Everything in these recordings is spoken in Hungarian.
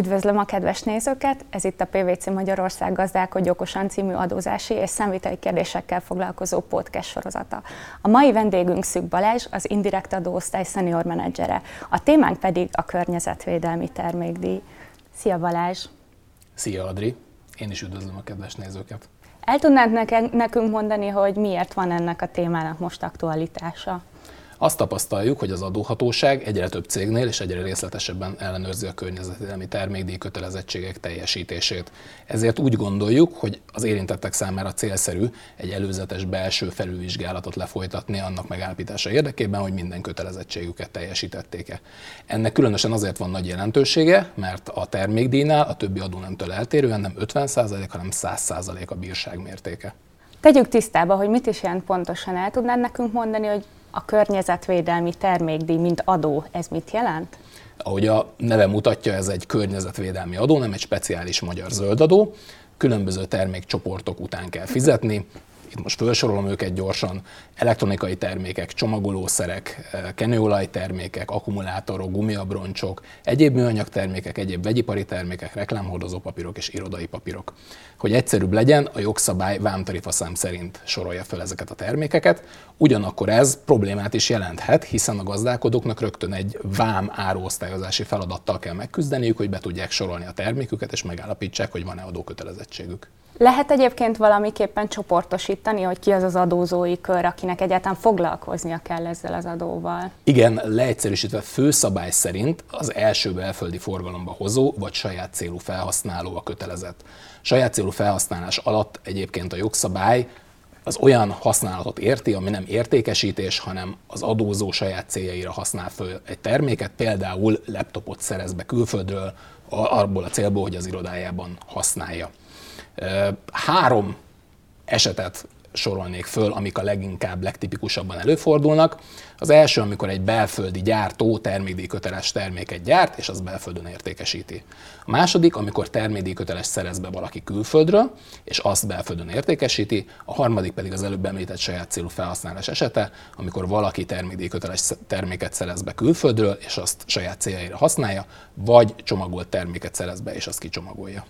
Üdvözlöm a kedves nézőket! Ez itt a PVC Magyarország Gazdálkodj Okosan című adózási és számviteli kérdésekkel foglalkozó podcast sorozata. A mai vendégünk Szűk Balázs, az Indirekt Adóosztály senior menedzsere. A témánk pedig a környezetvédelmi termékdíj. Szia Balázs! Szia Adri! Én is üdvözlöm a kedves nézőket! El tudnád nekünk mondani, hogy miért van ennek a témának most aktualitása? Azt tapasztaljuk, hogy az adóhatóság egyre több cégnél és egyre részletesebben ellenőrzi a környezetvédelmi termékdíj kötelezettségek teljesítését. Ezért úgy gondoljuk, hogy az érintettek számára célszerű egy előzetes belső felülvizsgálatot lefolytatni annak megállapítása érdekében, hogy minden kötelezettségüket teljesítették-e. Ennek különösen azért van nagy jelentősége, mert a termékdíjnál a többi adónemtől eltérően nem 50% hanem 100% a bírság mértéke. Tegyük tisztába, hogy mit is jelent pontosan. El tudnád nekünk mondani, hogy a környezetvédelmi termékdíj, mint adó, ez mit jelent? Ahogy a neve mutatja, ez egy környezetvédelmi adó, nem egy speciális magyar zöldadó. Különböző termékcsoportok után kell fizetni, itt most felsorolom őket gyorsan, elektronikai termékek, csomagolószerek, eh, kenőolajtermékek, akkumulátorok, gumiabroncsok, egyéb műanyag termékek, egyéb vegyipari termékek, reklámhordozó papírok és irodai papírok. Hogy egyszerűbb legyen, a jogszabály vámtarifa szám szerint sorolja fel ezeket a termékeket, ugyanakkor ez problémát is jelenthet, hiszen a gazdálkodóknak rögtön egy vám áróosztályozási feladattal kell megküzdeniük, hogy be tudják sorolni a terméküket, és megállapítsák, hogy van-e adókötelezettségük. Lehet egyébként valamiképpen csoportosítani, hogy ki az az adózói kör, akinek egyáltalán foglalkoznia kell ezzel az adóval? Igen, leegyszerűsítve főszabály szerint az első belföldi forgalomba hozó vagy saját célú felhasználó a kötelezett. Saját célú felhasználás alatt egyébként a jogszabály az olyan használatot érti, ami nem értékesítés, hanem az adózó saját céljaira használ föl egy terméket, például laptopot szerez be külföldről, abból a célból, hogy az irodájában használja. Három esetet sorolnék föl, amik a leginkább, legtipikusabban előfordulnak. Az első, amikor egy belföldi gyártó termékdíjköteles terméket gyárt, és az belföldön értékesíti. A második, amikor termékdíjköteles szerez be valaki külföldről, és azt belföldön értékesíti. A harmadik pedig az előbb említett saját célú felhasználás esete, amikor valaki termékdíjköteles terméket szerez be külföldről, és azt saját céljaira használja, vagy csomagolt terméket szerez be, és azt kicsomagolja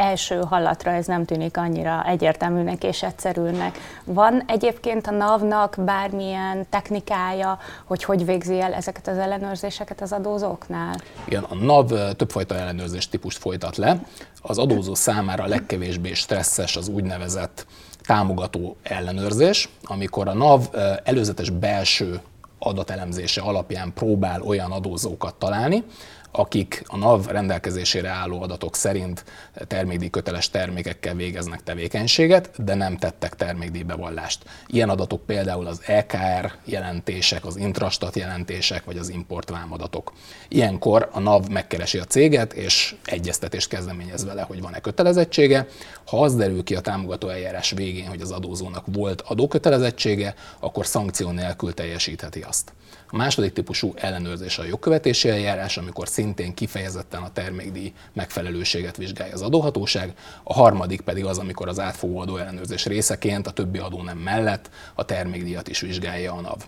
első hallatra ez nem tűnik annyira egyértelműnek és egyszerűnek. Van egyébként a NAV-nak bármilyen technikája, hogy hogy végzi el ezeket az ellenőrzéseket az adózóknál? Igen, a NAV többfajta ellenőrzés típust folytat le. Az adózó számára legkevésbé stresszes az úgynevezett támogató ellenőrzés, amikor a NAV előzetes belső adatelemzése alapján próbál olyan adózókat találni, akik a NAV rendelkezésére álló adatok szerint termékdíjköteles termékekkel végeznek tevékenységet, de nem tettek termékdíjbevallást. Ilyen adatok például az EKR jelentések, az Intrastat jelentések, vagy az importvámadatok. Ilyenkor a NAV megkeresi a céget, és egyeztetést kezdeményez vele, hogy van-e kötelezettsége. Ha az derül ki a támogató eljárás végén, hogy az adózónak volt adókötelezettsége, akkor szankció nélkül teljesítheti azt. A második típusú ellenőrzés a jogkövetési eljárás, amikor szintén kifejezetten a termékdíj megfelelőséget vizsgálja az adóhatóság. A harmadik pedig az, amikor az átfogó adóellenőrzés részeként a többi adó nem mellett a termékdíjat is vizsgálja a NAV.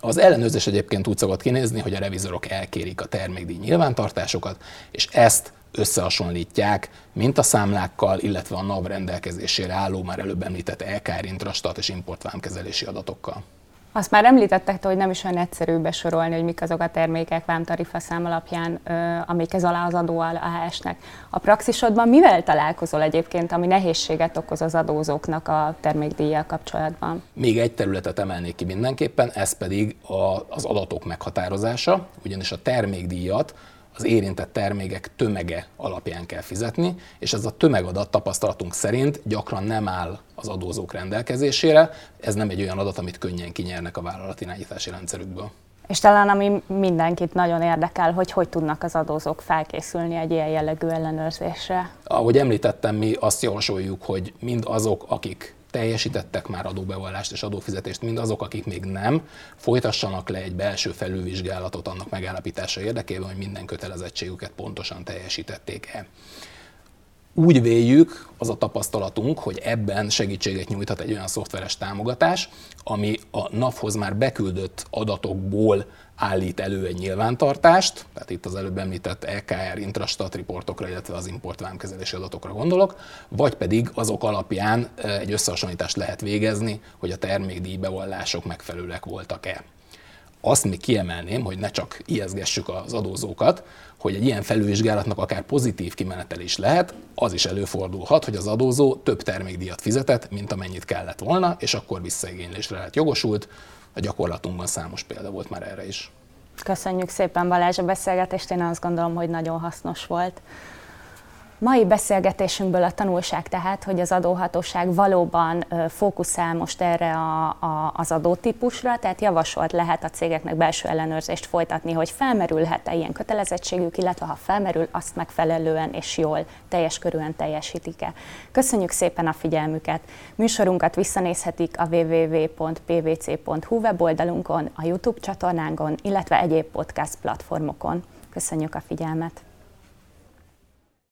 Az ellenőrzés egyébként úgy szokott kinézni, hogy a revizorok elkérik a termékdíj nyilvántartásokat, és ezt összehasonlítják mintaszámlákkal, illetve a NAV rendelkezésére álló, már előbb említett LKR intrastat és importvámkezelési adatokkal. Azt már említettek, hogy nem is olyan egyszerű besorolni, hogy mik azok a termékek vámtarifa szám alapján, amik ez alá az adó alá esnek. A praxisodban mivel találkozol egyébként, ami nehézséget okoz az adózóknak a termékdíjjal kapcsolatban? Még egy területet emelnék ki mindenképpen, ez pedig az adatok meghatározása, ugyanis a termékdíjat az érintett termékek tömege alapján kell fizetni, és ez a tömegadat tapasztalatunk szerint gyakran nem áll az adózók rendelkezésére. Ez nem egy olyan adat, amit könnyen kinyernek a vállalatirányítási rendszerükből. És talán ami mindenkit nagyon érdekel, hogy hogy tudnak az adózók felkészülni egy ilyen jellegű ellenőrzésre. Ahogy említettem, mi azt javasoljuk, hogy mind azok, akik teljesítettek már adóbevallást és adófizetést, mind azok, akik még nem, folytassanak le egy belső felülvizsgálatot annak megállapítása érdekében, hogy minden kötelezettségüket pontosan teljesítették-e. Úgy véljük, az a tapasztalatunk, hogy ebben segítséget nyújthat egy olyan szoftveres támogatás, ami a NAV-hoz már beküldött adatokból állít elő egy nyilvántartást, tehát itt az előbb említett EKR intrastat riportokra, illetve az importvámkezelési adatokra gondolok, vagy pedig azok alapján egy összehasonlítást lehet végezni, hogy a termékdíj bevallások megfelelőek voltak-e. Azt még kiemelném, hogy ne csak ijeszgessük az adózókat, hogy egy ilyen felülvizsgálatnak akár pozitív kimenetel is lehet, az is előfordulhat, hogy az adózó több termékdíjat fizetett, mint amennyit kellett volna, és akkor visszaigénylésre lehet jogosult. A gyakorlatunkban számos példa volt már erre is. Köszönjük szépen Balázs a beszélgetést, én azt gondolom, hogy nagyon hasznos volt. Mai beszélgetésünkből a tanulság tehát, hogy az adóhatóság valóban fókuszál most erre a, a, az adótípusra, tehát javasolt lehet a cégeknek belső ellenőrzést folytatni, hogy felmerülhet-e ilyen kötelezettségük, illetve ha felmerül, azt megfelelően és jól, teljes körülön teljesítik-e. Köszönjük szépen a figyelmüket! Műsorunkat visszanézhetik a www.pvc.hu weboldalunkon, a YouTube csatornánkon, illetve egyéb podcast platformokon. Köszönjük a figyelmet!